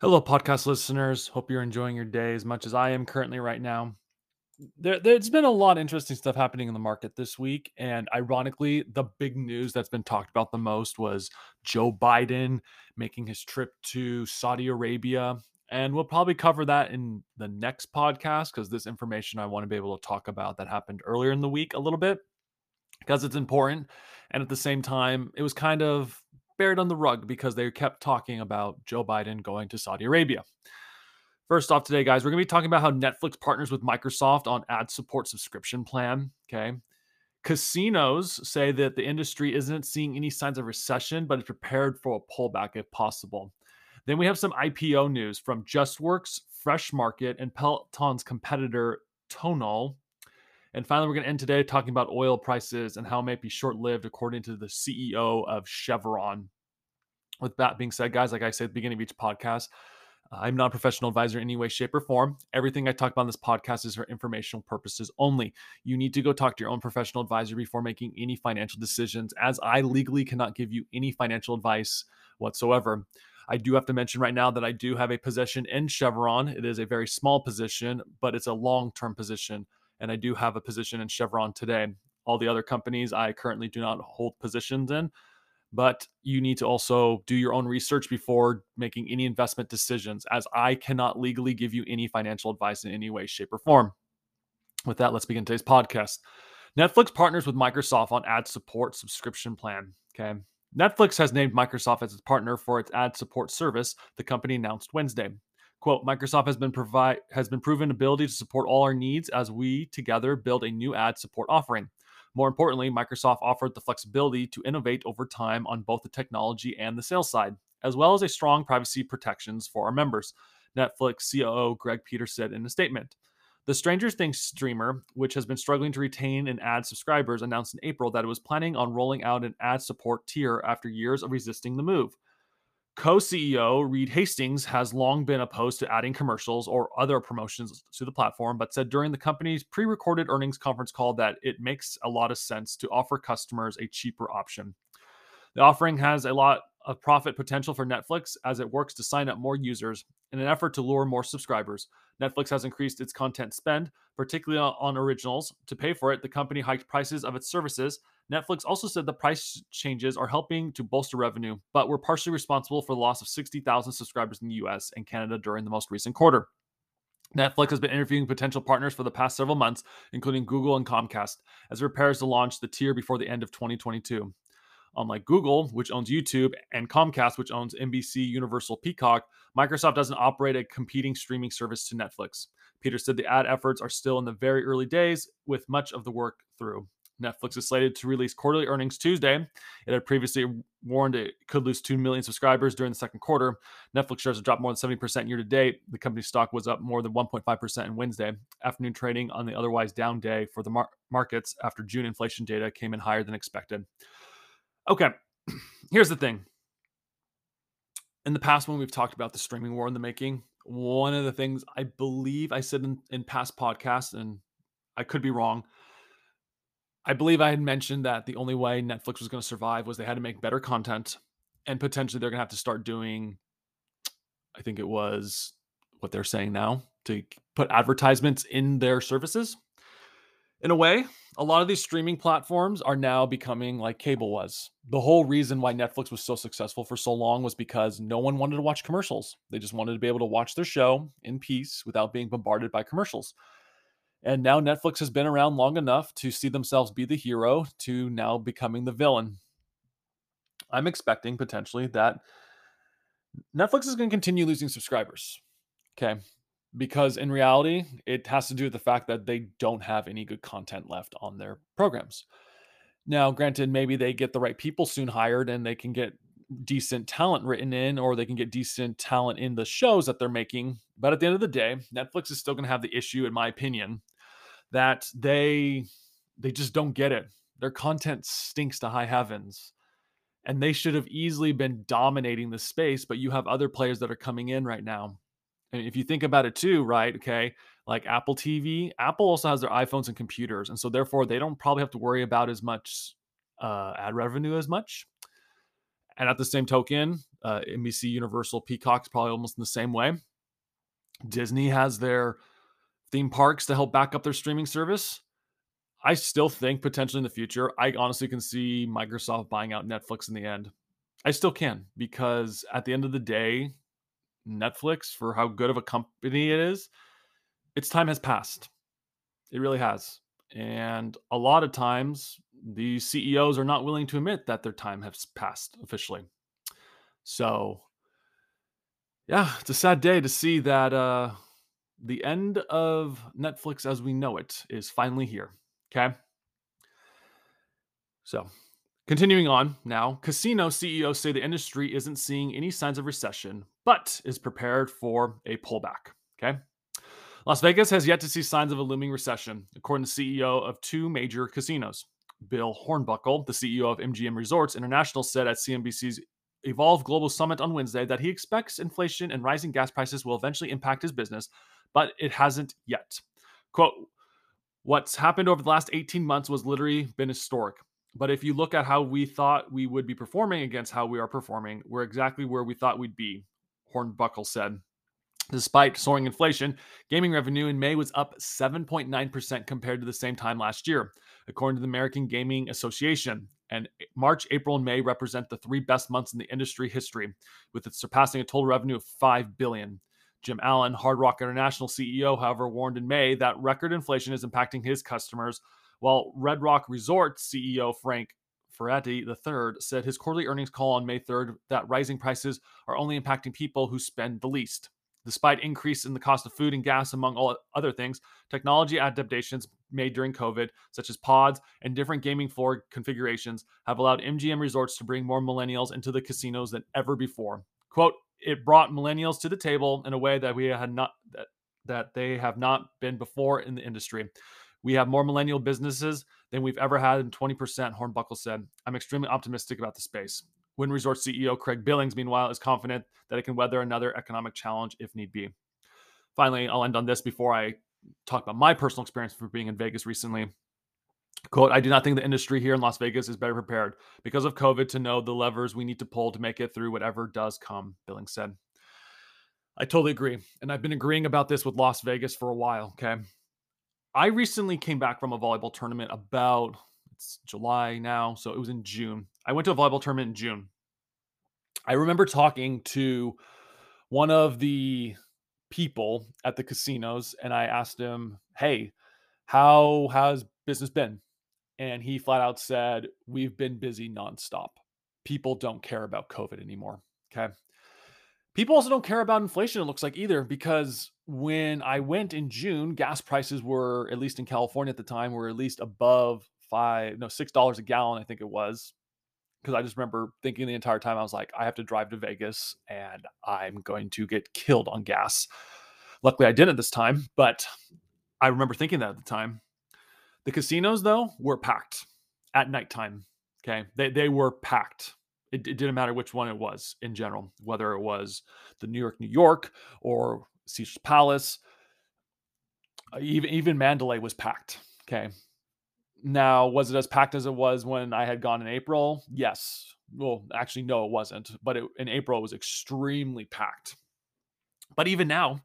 Hello, podcast listeners. Hope you're enjoying your day as much as I am currently right now. There, there's been a lot of interesting stuff happening in the market this week. And ironically, the big news that's been talked about the most was Joe Biden making his trip to Saudi Arabia. And we'll probably cover that in the next podcast because this information I want to be able to talk about that happened earlier in the week a little bit because it's important. And at the same time, it was kind of buried on the rug because they kept talking about Joe Biden going to Saudi Arabia. First off, today, guys, we're going to be talking about how Netflix partners with Microsoft on ad support subscription plan. Okay. Casinos say that the industry isn't seeing any signs of recession, but is prepared for a pullback if possible. Then we have some IPO news from Justworks, Fresh Market, and Peloton's competitor Tonal. And finally, we're going to end today talking about oil prices and how it might be short lived, according to the CEO of Chevron. With that being said, guys, like I said at the beginning of each podcast, I'm not a professional advisor in any way, shape, or form. Everything I talk about on this podcast is for informational purposes only. You need to go talk to your own professional advisor before making any financial decisions, as I legally cannot give you any financial advice whatsoever. I do have to mention right now that I do have a position in Chevron. It is a very small position, but it's a long term position and I do have a position in Chevron today. All the other companies I currently do not hold positions in, but you need to also do your own research before making any investment decisions, as I cannot legally give you any financial advice in any way, shape, or form. With that, let's begin today's podcast. Netflix partners with Microsoft on ad support subscription plan. Okay. Netflix has named Microsoft as its partner for its ad support service, the company announced Wednesday. Quote, Microsoft has been provide has been proven ability to support all our needs as we together build a new ad support offering. More importantly, Microsoft offered the flexibility to innovate over time on both the technology and the sales side, as well as a strong privacy protections for our members. Netflix COO Greg Peters said in a statement. The Stranger Things streamer, which has been struggling to retain and add subscribers, announced in April that it was planning on rolling out an ad support tier after years of resisting the move. Co CEO Reed Hastings has long been opposed to adding commercials or other promotions to the platform, but said during the company's pre recorded earnings conference call that it makes a lot of sense to offer customers a cheaper option. The offering has a lot of profit potential for Netflix as it works to sign up more users in an effort to lure more subscribers. Netflix has increased its content spend, particularly on originals. To pay for it, the company hiked prices of its services Netflix also said the price changes are helping to bolster revenue, but were partially responsible for the loss of 60,000 subscribers in the US and Canada during the most recent quarter. Netflix has been interviewing potential partners for the past several months, including Google and Comcast, as it prepares to launch the tier before the end of 2022. Unlike Google, which owns YouTube, and Comcast, which owns NBC Universal Peacock, Microsoft doesn't operate a competing streaming service to Netflix. Peter said the ad efforts are still in the very early days, with much of the work through. Netflix is slated to release quarterly earnings Tuesday. It had previously warned it could lose 2 million subscribers during the second quarter. Netflix shares have dropped more than 70% year to date. The company's stock was up more than 1.5% in Wednesday. Afternoon trading on the otherwise down day for the mar- markets after June inflation data came in higher than expected. Okay, here's the thing. In the past, when we've talked about the streaming war in the making, one of the things I believe I said in, in past podcasts, and I could be wrong, I believe I had mentioned that the only way Netflix was going to survive was they had to make better content and potentially they're going to have to start doing I think it was what they're saying now to put advertisements in their services. In a way, a lot of these streaming platforms are now becoming like cable was. The whole reason why Netflix was so successful for so long was because no one wanted to watch commercials. They just wanted to be able to watch their show in peace without being bombarded by commercials. And now Netflix has been around long enough to see themselves be the hero to now becoming the villain. I'm expecting potentially that Netflix is going to continue losing subscribers. Okay. Because in reality, it has to do with the fact that they don't have any good content left on their programs. Now, granted, maybe they get the right people soon hired and they can get decent talent written in or they can get decent talent in the shows that they're making. But at the end of the day, Netflix is still going to have the issue, in my opinion, that they they just don't get it. Their content stinks to high heavens. And they should have easily been dominating the space, but you have other players that are coming in right now. And if you think about it too, right? Okay, like Apple TV, Apple also has their iPhones and computers, and so therefore they don't probably have to worry about as much uh, ad revenue as much. And at the same token, Uh, NBC, Universal, Peacock's probably almost in the same way. Disney has their theme parks to help back up their streaming service. I still think potentially in the future, I honestly can see Microsoft buying out Netflix in the end. I still can because at the end of the day, Netflix, for how good of a company it is, its time has passed. It really has. And a lot of times, the CEOs are not willing to admit that their time has passed officially. So, yeah, it's a sad day to see that uh, the end of Netflix as we know it is finally here. Okay. So, continuing on now, casino CEOs say the industry isn't seeing any signs of recession, but is prepared for a pullback. Okay. Las Vegas has yet to see signs of a looming recession, according to CEO of two major casinos. Bill Hornbuckle, the CEO of MGM Resorts International, said at CNBC's Evolve Global Summit on Wednesday that he expects inflation and rising gas prices will eventually impact his business, but it hasn't yet. Quote, What's happened over the last 18 months was literally been historic. But if you look at how we thought we would be performing against how we are performing, we're exactly where we thought we'd be, Hornbuckle said. Despite soaring inflation, gaming revenue in May was up 7.9% compared to the same time last year, according to the American Gaming Association. And March, April, and May represent the three best months in the industry history, with it surpassing a total revenue of 5 billion. Jim Allen, Hard Rock International CEO, however, warned in May that record inflation is impacting his customers, while Red Rock Resort CEO Frank Fertitta III said his quarterly earnings call on May 3rd that rising prices are only impacting people who spend the least. Despite increase in the cost of food and gas, among all other things, technology adaptations made during COVID, such as pods and different gaming floor configurations, have allowed MGM resorts to bring more millennials into the casinos than ever before. Quote, it brought millennials to the table in a way that we had not that, that they have not been before in the industry. We have more millennial businesses than we've ever had in 20%, Hornbuckle said. I'm extremely optimistic about the space. Wynn Resort CEO Craig Billings, meanwhile, is confident that it can weather another economic challenge if need be. Finally, I'll end on this before I talk about my personal experience for being in Vegas recently. Quote, I do not think the industry here in Las Vegas is better prepared because of COVID to know the levers we need to pull to make it through whatever does come, Billings said. I totally agree. And I've been agreeing about this with Las Vegas for a while. Okay. I recently came back from a volleyball tournament about it's July now, so it was in June. I went to a volleyball tournament in June. I remember talking to one of the people at the casinos and I asked him, "Hey, how has business been?" And he flat out said, We've been busy nonstop. People don't care about COVID anymore. Okay. People also don't care about inflation, it looks like either, because when I went in June, gas prices were, at least in California at the time, were at least above five, no, six dollars a gallon, I think it was. Because I just remember thinking the entire time, I was like, I have to drive to Vegas and I'm going to get killed on gas. Luckily, I didn't this time, but I remember thinking that at the time. The casinos, though, were packed at nighttime. Okay. They, they were packed. It, it, didn't matter which one it was in general, whether it was the New York, New York, or Caesar's Palace. Uh, even, even Mandalay was packed. Okay. Now, was it as packed as it was when I had gone in April? Yes. Well, actually, no, it wasn't. But it, in April, it was extremely packed. But even now,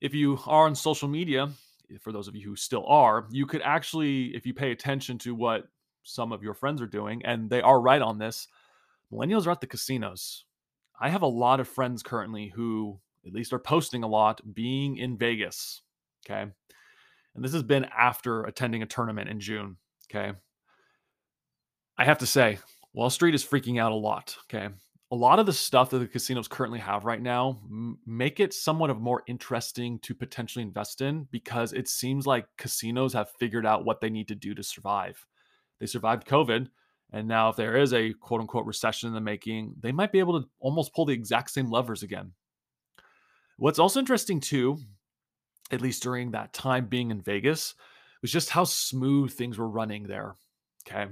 if you are on social media, eh, for those of you who still are, you could actually, if you pay attention to what some of your friends are doing, and they are right on this, millennials are at the casinos. I have a lot of friends currently who, at least, are posting a lot being in Vegas. Okay. And this has been after attending a tournament in June. Okay. I have to say, Wall Street is freaking out a lot. Okay a lot of the stuff that the casinos currently have right now m- make it somewhat of more interesting to potentially invest in because it seems like casinos have figured out what they need to do to survive. They survived COVID, and now if there is a quote unquote recession in the making, they might be able to almost pull the exact same levers again. What's also interesting too, at least during that time being in Vegas, was just how smooth things were running there. Okay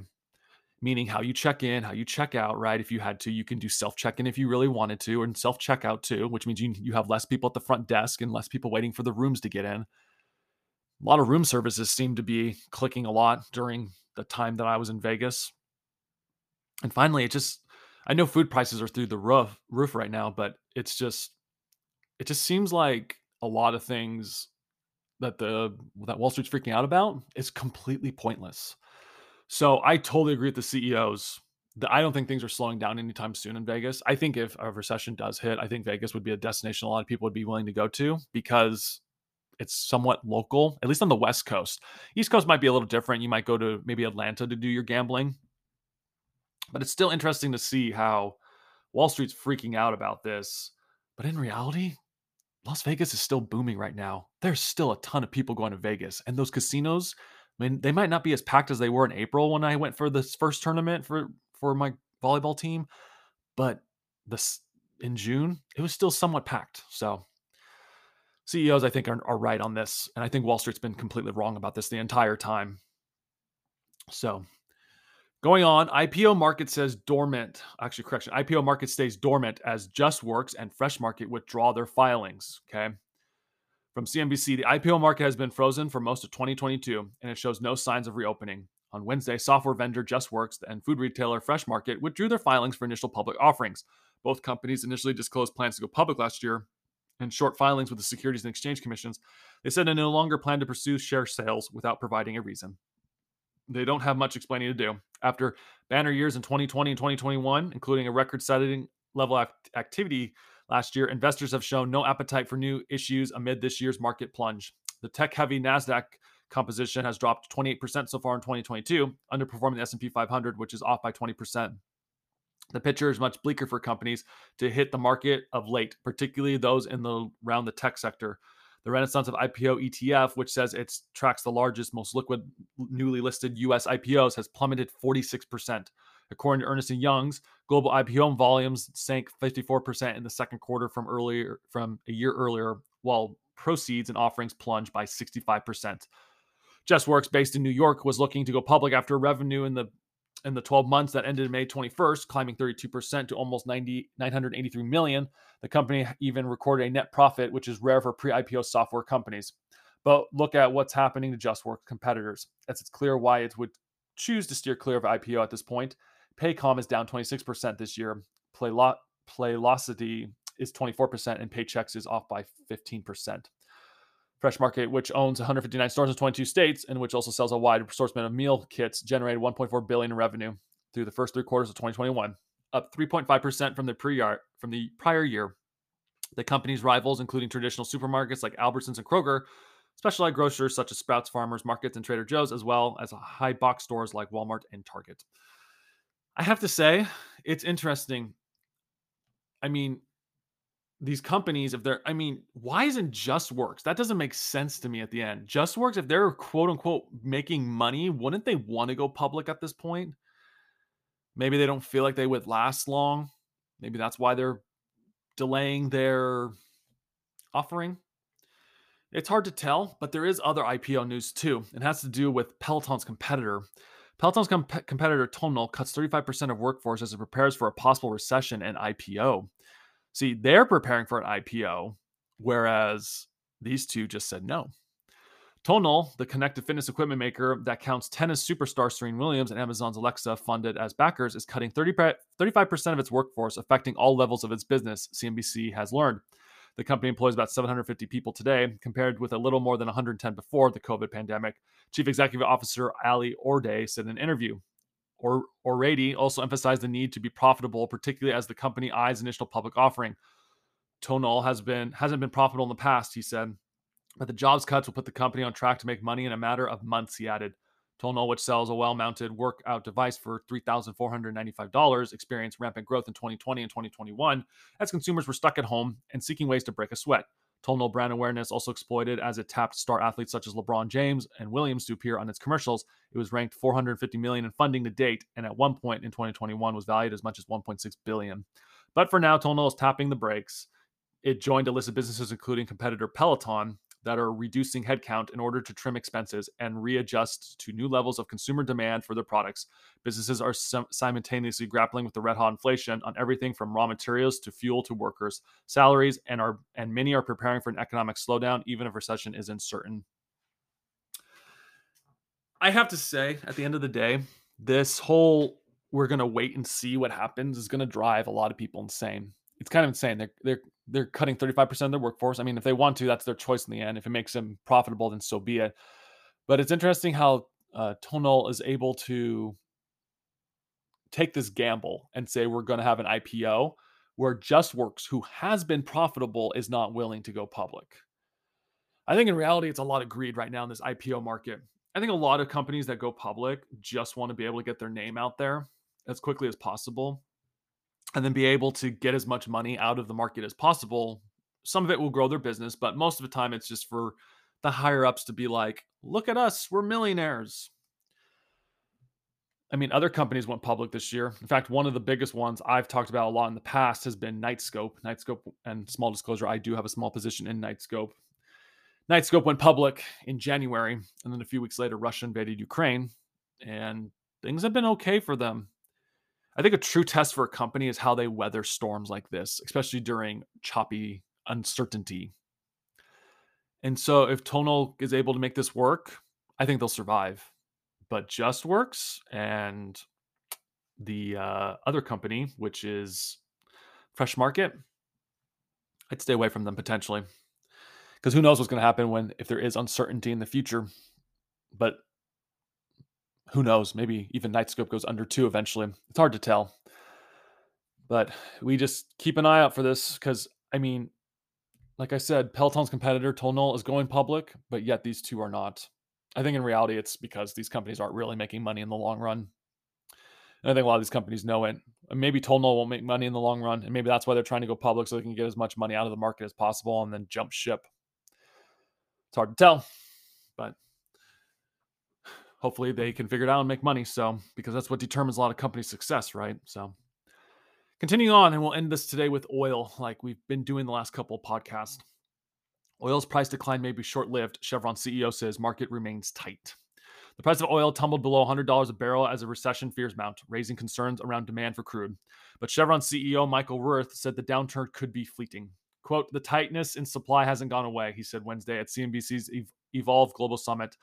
meaning how you check in, how you check out, right? If you had to, you can do self check in if you really wanted to, and self checkout too, which means you, you have less people at the front desk and less people waiting for the rooms to get in. A lot of room services seem to be clicking a lot during the time that I was in Vegas. And finally, it just, I know food prices are through the roof roof right now, but it's just it just seems like a lot of things that the that Wall Street's freaking out about is completely pointless. So I totally agree with the CEOs. That I don't think things are slowing down anytime soon in Vegas. I think if a recession does hit, I think Vegas would be a destination a lot of people would be willing to go to because it's somewhat local, at least on the West Coast. East Coast might be a little different. You might go to maybe Atlanta to do your gambling. But it's still interesting to see how Wall Street's freaking out about this. But in reality, Las Vegas is still booming right now. There's still a ton of people going to Vegas, and those casinos, I mean, they might not be as packed as they were in April when I went for this first tournament for for my volleyball team, but this in June it was still somewhat packed. So CEOs, I think, are, are right on this, and I think Wall Street's been completely wrong about this the entire time. So Going on, IPO market says dormant. Actually, correction. IPO market stays dormant as Justworks and Fresh Market withdraw their filings. Okay. From CNBC, the IPO market has been frozen for most of 2022 and it shows no signs of reopening. On Wednesday, software vendor Justworks and food retailer Fresh Market withdrew their filings for initial public offerings. Both companies initially disclosed plans to go public last year in short filings with the Securities and Exchange Commissions. They said they no longer plan to pursue share sales without providing a reason they don't have much explaining to do. After banner years in 2020 and 2021, including a record setting level act- activity last year, investors have shown no appetite for new issues amid this year's market plunge. The tech heavy NASDAQ composition has dropped 28% so far in 2022, underperforming the S&P 500, which is off by 20%. The picture is much bleaker for companies to hit the market of late, particularly those in the around the tech sector. The Renaissance of IPO ETF, which says it tracks the largest, most liquid, newly listed U.S. IPOs, has plummeted 46%. According to Ernst & Young's, global IPO volumes sank 54% in the second quarter from earlier from a year earlier, while proceeds and offerings plunged by 65%. Justworks, based in New York, was looking to go public after revenue in the in the 12 months that ended May 21st, climbing 32% to almost 90, 983 million. The company even recorded a net profit, which is rare for pre-IPO software companies. But look at what's happening to Justworks competitors. As it's clear why it would choose to steer clear of IPO at this point. Paycom is down 26% this year. Playlo- Paylocity is 24%, and Paychex is off by 15%. Fresh Market, which owns 159 stores in 22 states and which also sells a wide assortment of meal kits, generated 1.4 billion in revenue through the first three quarters of 2021, up 3.5% from the pre from the prior year. The company's rivals, including traditional supermarkets like Albertsons and Kroger, specialized grocers such as Sprouts Farmers Markets and Trader Joe's, as well as high box stores like Walmart and Target. I have to say, it's interesting. I mean, these companies, if they're, I mean, why isn't just works That doesn't make sense to me at the end. just works if they're quote unquote making money, wouldn't they want to go public at this point? Maybe they don't feel like they would last long. Maybe that's why they're delaying their offering. It's hard to tell, but there is other IPO news too. It has to do with Peloton's competitor. Peloton's comp- competitor Tonal cuts 35% of workforce as it prepares for a possible recession and IPO. See, they're preparing for an IPO, whereas these two just said no. Tonal, the connected fitness equipment maker that counts tennis superstar Serena Williams and Amazon's Alexa funded as backers, is cutting 30, 35% of its workforce, affecting all levels of its business, CNBC has learned. The company employs about 750 people today, compared with a little more than 110 before the COVID pandemic. Chief Executive Officer Aly Orady said in an interview. Or O'Reilly also emphasized the need to be profitable, particularly as the company eyes initial public offering. Tonal has been hasn't been profitable in the past, he said, but the jobs cuts will put the company on track to make money in a matter of months. He added. Tonal, which sells a well-mounted workout device for $3,495, experienced rampant growth in 2020 and 2021 as consumers were stuck at home and seeking ways to break a sweat. Tonal brand awareness also exploited as it tapped star athletes such as LeBron James and Williams to appear on its commercials. It was ranked 450 million in funding to date, and at one point in 2021 was valued as much as 1.6 billion. But for now, Tonal is tapping the brakes. It joined a list of businesses including competitor Peloton, that are reducing headcount in order to trim expenses and readjust to new levels of consumer demand for their products. Businesses are sim- simultaneously grappling with the red hot inflation on everything from raw materials to fuel to workers' salaries, and are and many are preparing for an economic slowdown, even if recession is uncertain. I have to say, at the end of the day, this whole we're to wait and see what happens is to drive a lot of people insane. It's kind of insane. They're they're they're cutting 35% of their workforce. I mean, if they want to, that's their choice in the end. If it makes them profitable, then so be it. But it's interesting how uh, Tonal is able to take this gamble and say we're going to have an IPO where Justworks, who has been profitable, is not willing to go public. I think in reality, it's a lot of greed right now in this IPO market. I think a lot of companies that go public just want to be able to get their name out there as quickly as possible and then be able to get as much money out of the market as possible. Some of it will grow their business, but most of the time it's just for the higher ups to be like, look at us, we're millionaires. I mean, other companies went public this year. In fact, one of the biggest ones I've talked about a lot in the past has been Knightscope. Knightscope, and small disclosure, I do have a small position in Knightscope. Knightscope went public in January, and then a few weeks later, Russia invaded Ukraine, and things have been okay for them. I think a true test for a company is how they weather storms like this, especially during choppy uncertainty. And so, if Tonal is able to make this work, I think they'll survive but Justworks and the uh, other company, which is Fresh Market, I'd stay away from them potentially. Because who knows what's going to happen when, if there is uncertainty in the future. But who knows? Maybe even Knightscope goes under two eventually. It's hard to tell. But we just keep an eye out for this because, I mean, like I said, Peloton's competitor, Tonal, is going public, but yet these two are not. I think in reality, it's because these companies aren't really making money in the long run. And I think a lot of these companies know it. And maybe Tonal won't make money in the long run. And maybe that's why they're trying to go public so they can get as much money out of the market as possible and then jump ship. It's hard to tell, but hopefully they can figure it out and make money. So, because that's what determines a lot of company success, right? So, continuing on, and we'll end this today with oil, like we've been doing the last couple of podcasts. Oil's price decline may be short lived, Chevron CEO says market remains tight. The price of oil tumbled below $100 a barrel as a recession fears mount, raising concerns around demand for crude. But Chevron CEO Michael Wirth said the downturn could be fleeting. Quote, the tightness in supply hasn't gone away, he said Wednesday at CNBC's Evolve Global Summit.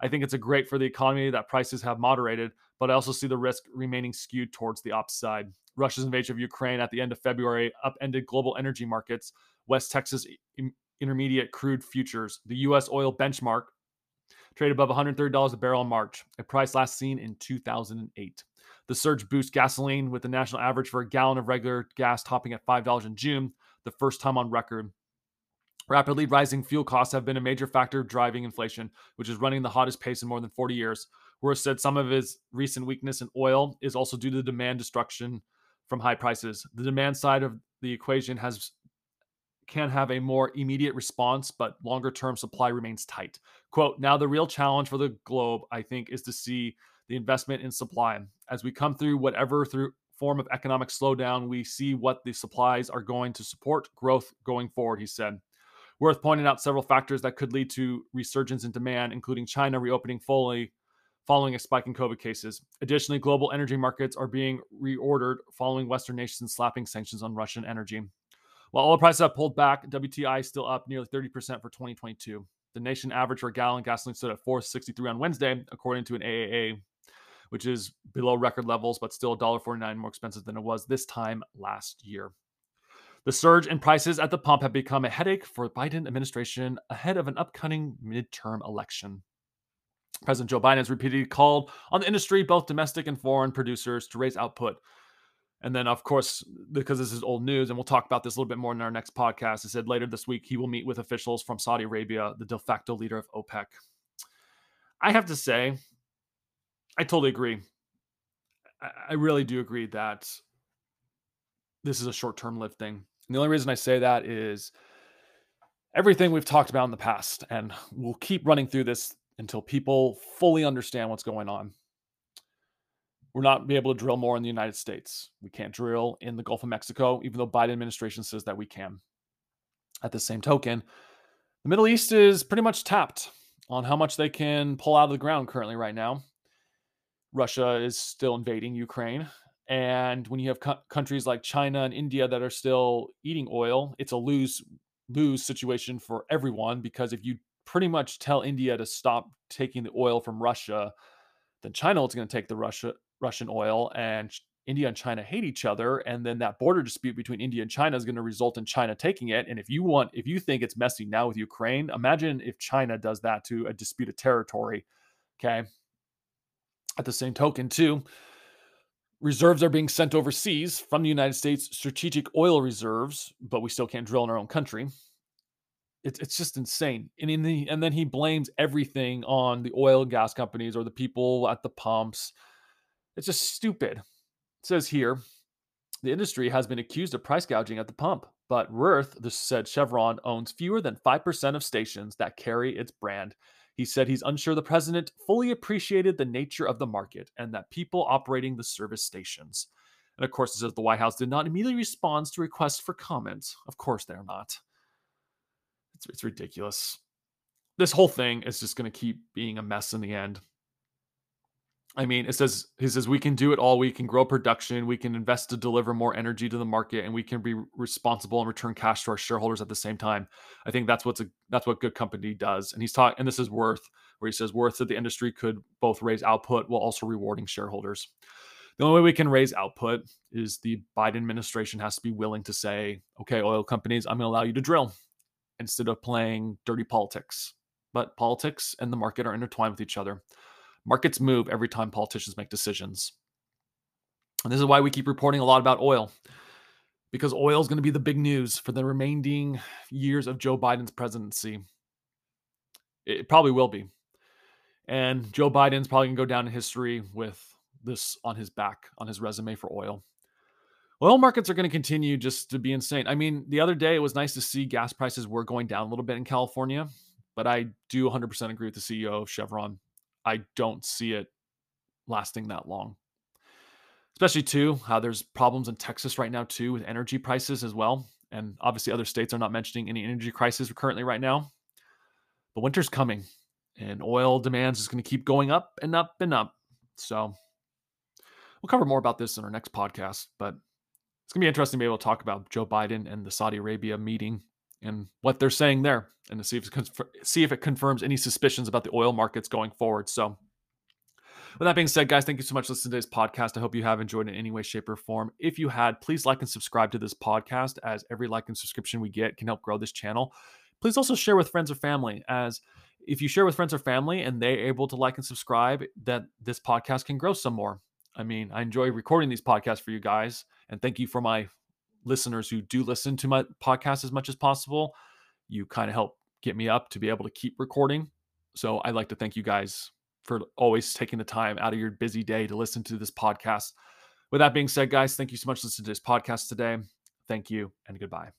I think it's a great for the economy that prices have moderated, but I also see the risk remaining skewed towards the upside. Russia's invasion of Ukraine at the end of February upended global energy markets. West Texas intermediate crude futures. The U.S. oil benchmark traded above $130 a barrel in March, a price last seen in 2008. The surge boosts gasoline, with the national average for a gallon of regular gas topping at $5 in June, the first time on record. Rapidly rising fuel costs have been a major factor driving inflation, which is running the hottest pace in more than 40 years. Wirth said some of his recent weakness in oil is also due to demand destruction from high prices. The demand side of the equation has can have a more immediate response, but longer term supply remains tight. Quote, now the real challenge for the globe, I think, is to see the investment in supply. As we come through whatever through form of economic slowdown, we see what the supplies are going to support growth going forward, he said. Wirth pointing out several factors that could lead to resurgence in demand, including China reopening fully following a spike in COVID cases. Additionally, global energy markets are being reordered following Western nations slapping sanctions on Russian energy. While oil prices have pulled back, WTI is still up nearly 30% for 2022. The nation average for a gallon gasoline stood at 463 on Wednesday, according to an AAA, which is below record levels, but still $1.49 more expensive than it was this time last year. The surge in prices at the pump have become a headache for the Biden administration ahead of an upcoming midterm election. President Joe Biden has repeatedly called on the industry, both domestic and foreign producers, to raise output and then, of course, because this is old news, and we'll talk about this a little bit more in our next podcast, he said later this week he will meet with officials from Saudi Arabia, the de facto leader of OPEC. I have to say, I totally agree. I really do agree that this is a short term lived thing. And the only reason I say that is everything we've talked about in the past, and we'll keep running through this until people fully understand what's going on we're not be able to drill more in the United States. We can't drill in the Gulf of Mexico, even though Biden administration says that we can. At the same token, the Middle East is pretty much tapped on how much they can pull out of the ground currently right now. Russia is still invading Ukraine. And when you have co- countries like China and India that are still eating oil, it's a lose lose situation for everyone because if you pretty much tell India to stop taking the oil from Russia, then China is going to take the Russia Russian oil and India and China hate each other, and then that border dispute between India and China is going to result in China taking it. And if you want, if you think it's messy now with Ukraine, imagine if China does that to a disputed territory. Okay. At the same token, too, reserves are being sent overseas from the United States, strategic oil reserves, but we still can't drill in our own country. It's it's just insane. And in the and then he blames everything on the oil and gas companies or the people at the pumps. It's just stupid It says here, the industry has been accused of price gouging at the pump, but Wirth, the said Chevron, owns fewer than 5% of stations that carry its brand. He said he's unsure the president fully appreciated the nature of the market and that people operating the service stations. And of course, it says the White House did not immediately respond to requests for comments. Of course, they're not. It's, it's ridiculous. This whole thing is just going to keep being a mess in the end. I mean, it says he says we can do it all. We can grow production. We can invest to deliver more energy to the market, and we can be responsible and return cash to our shareholders at the same time. I think that's what's a that's what good company does. And he's talking, and this is Wirth, where he says Wirth that the industry could both raise output while also rewarding shareholders. The only way we can raise output is the Biden administration has to be willing to say, okay, oil companies, I'm going to allow you to drill instead of playing dirty politics. But politics and the market are intertwined with each other. Markets move every time politicians make decisions. And this is why we keep reporting a lot about oil, because oil is going to be the big news for the remaining years of Joe Biden's presidency. It probably will be. And Joe Biden's probably going to go down in history with this on his back, on his resume for oil. Oil markets are going to continue just to be insane. I mean, the other day it was nice to see gas prices were going down a little bit in California, but I do 100% agree with the CEO of Chevron. I don't see it lasting that long. Especially too, how there's problems in Texas right now too with energy prices as well. And obviously other states are not mentioning any energy crisis currently right now. But winter's coming and oil demands is going to keep going up and up and up. So we'll cover more about this in our next podcast, but it's going to be interesting to be able to talk about Joe Biden and the Saudi Arabia meeting and what they're saying there and to see if it conf- see if it confirms any suspicions about the oil markets going forward. So with that being said, guys, thank you so much for listening to today's podcast. I hope you have enjoyed it in any way, shape, or form. If you had, please like and subscribe to this podcast, as every like and subscription we get can help grow this channel. Please also share with friends or family, as if you share with friends or family and they're able to like and subscribe, that this podcast can grow some more. I mean, I enjoy recording these podcasts for you guys, and thank you for my listeners who do listen to my podcast as much as possible. You kind of help get me up to be able to keep recording. So I'd like to thank you guys for always taking the time out of your busy day to listen to this podcast. With that being said, guys, thank you so much for listening to this podcast today. Thank you and goodbye.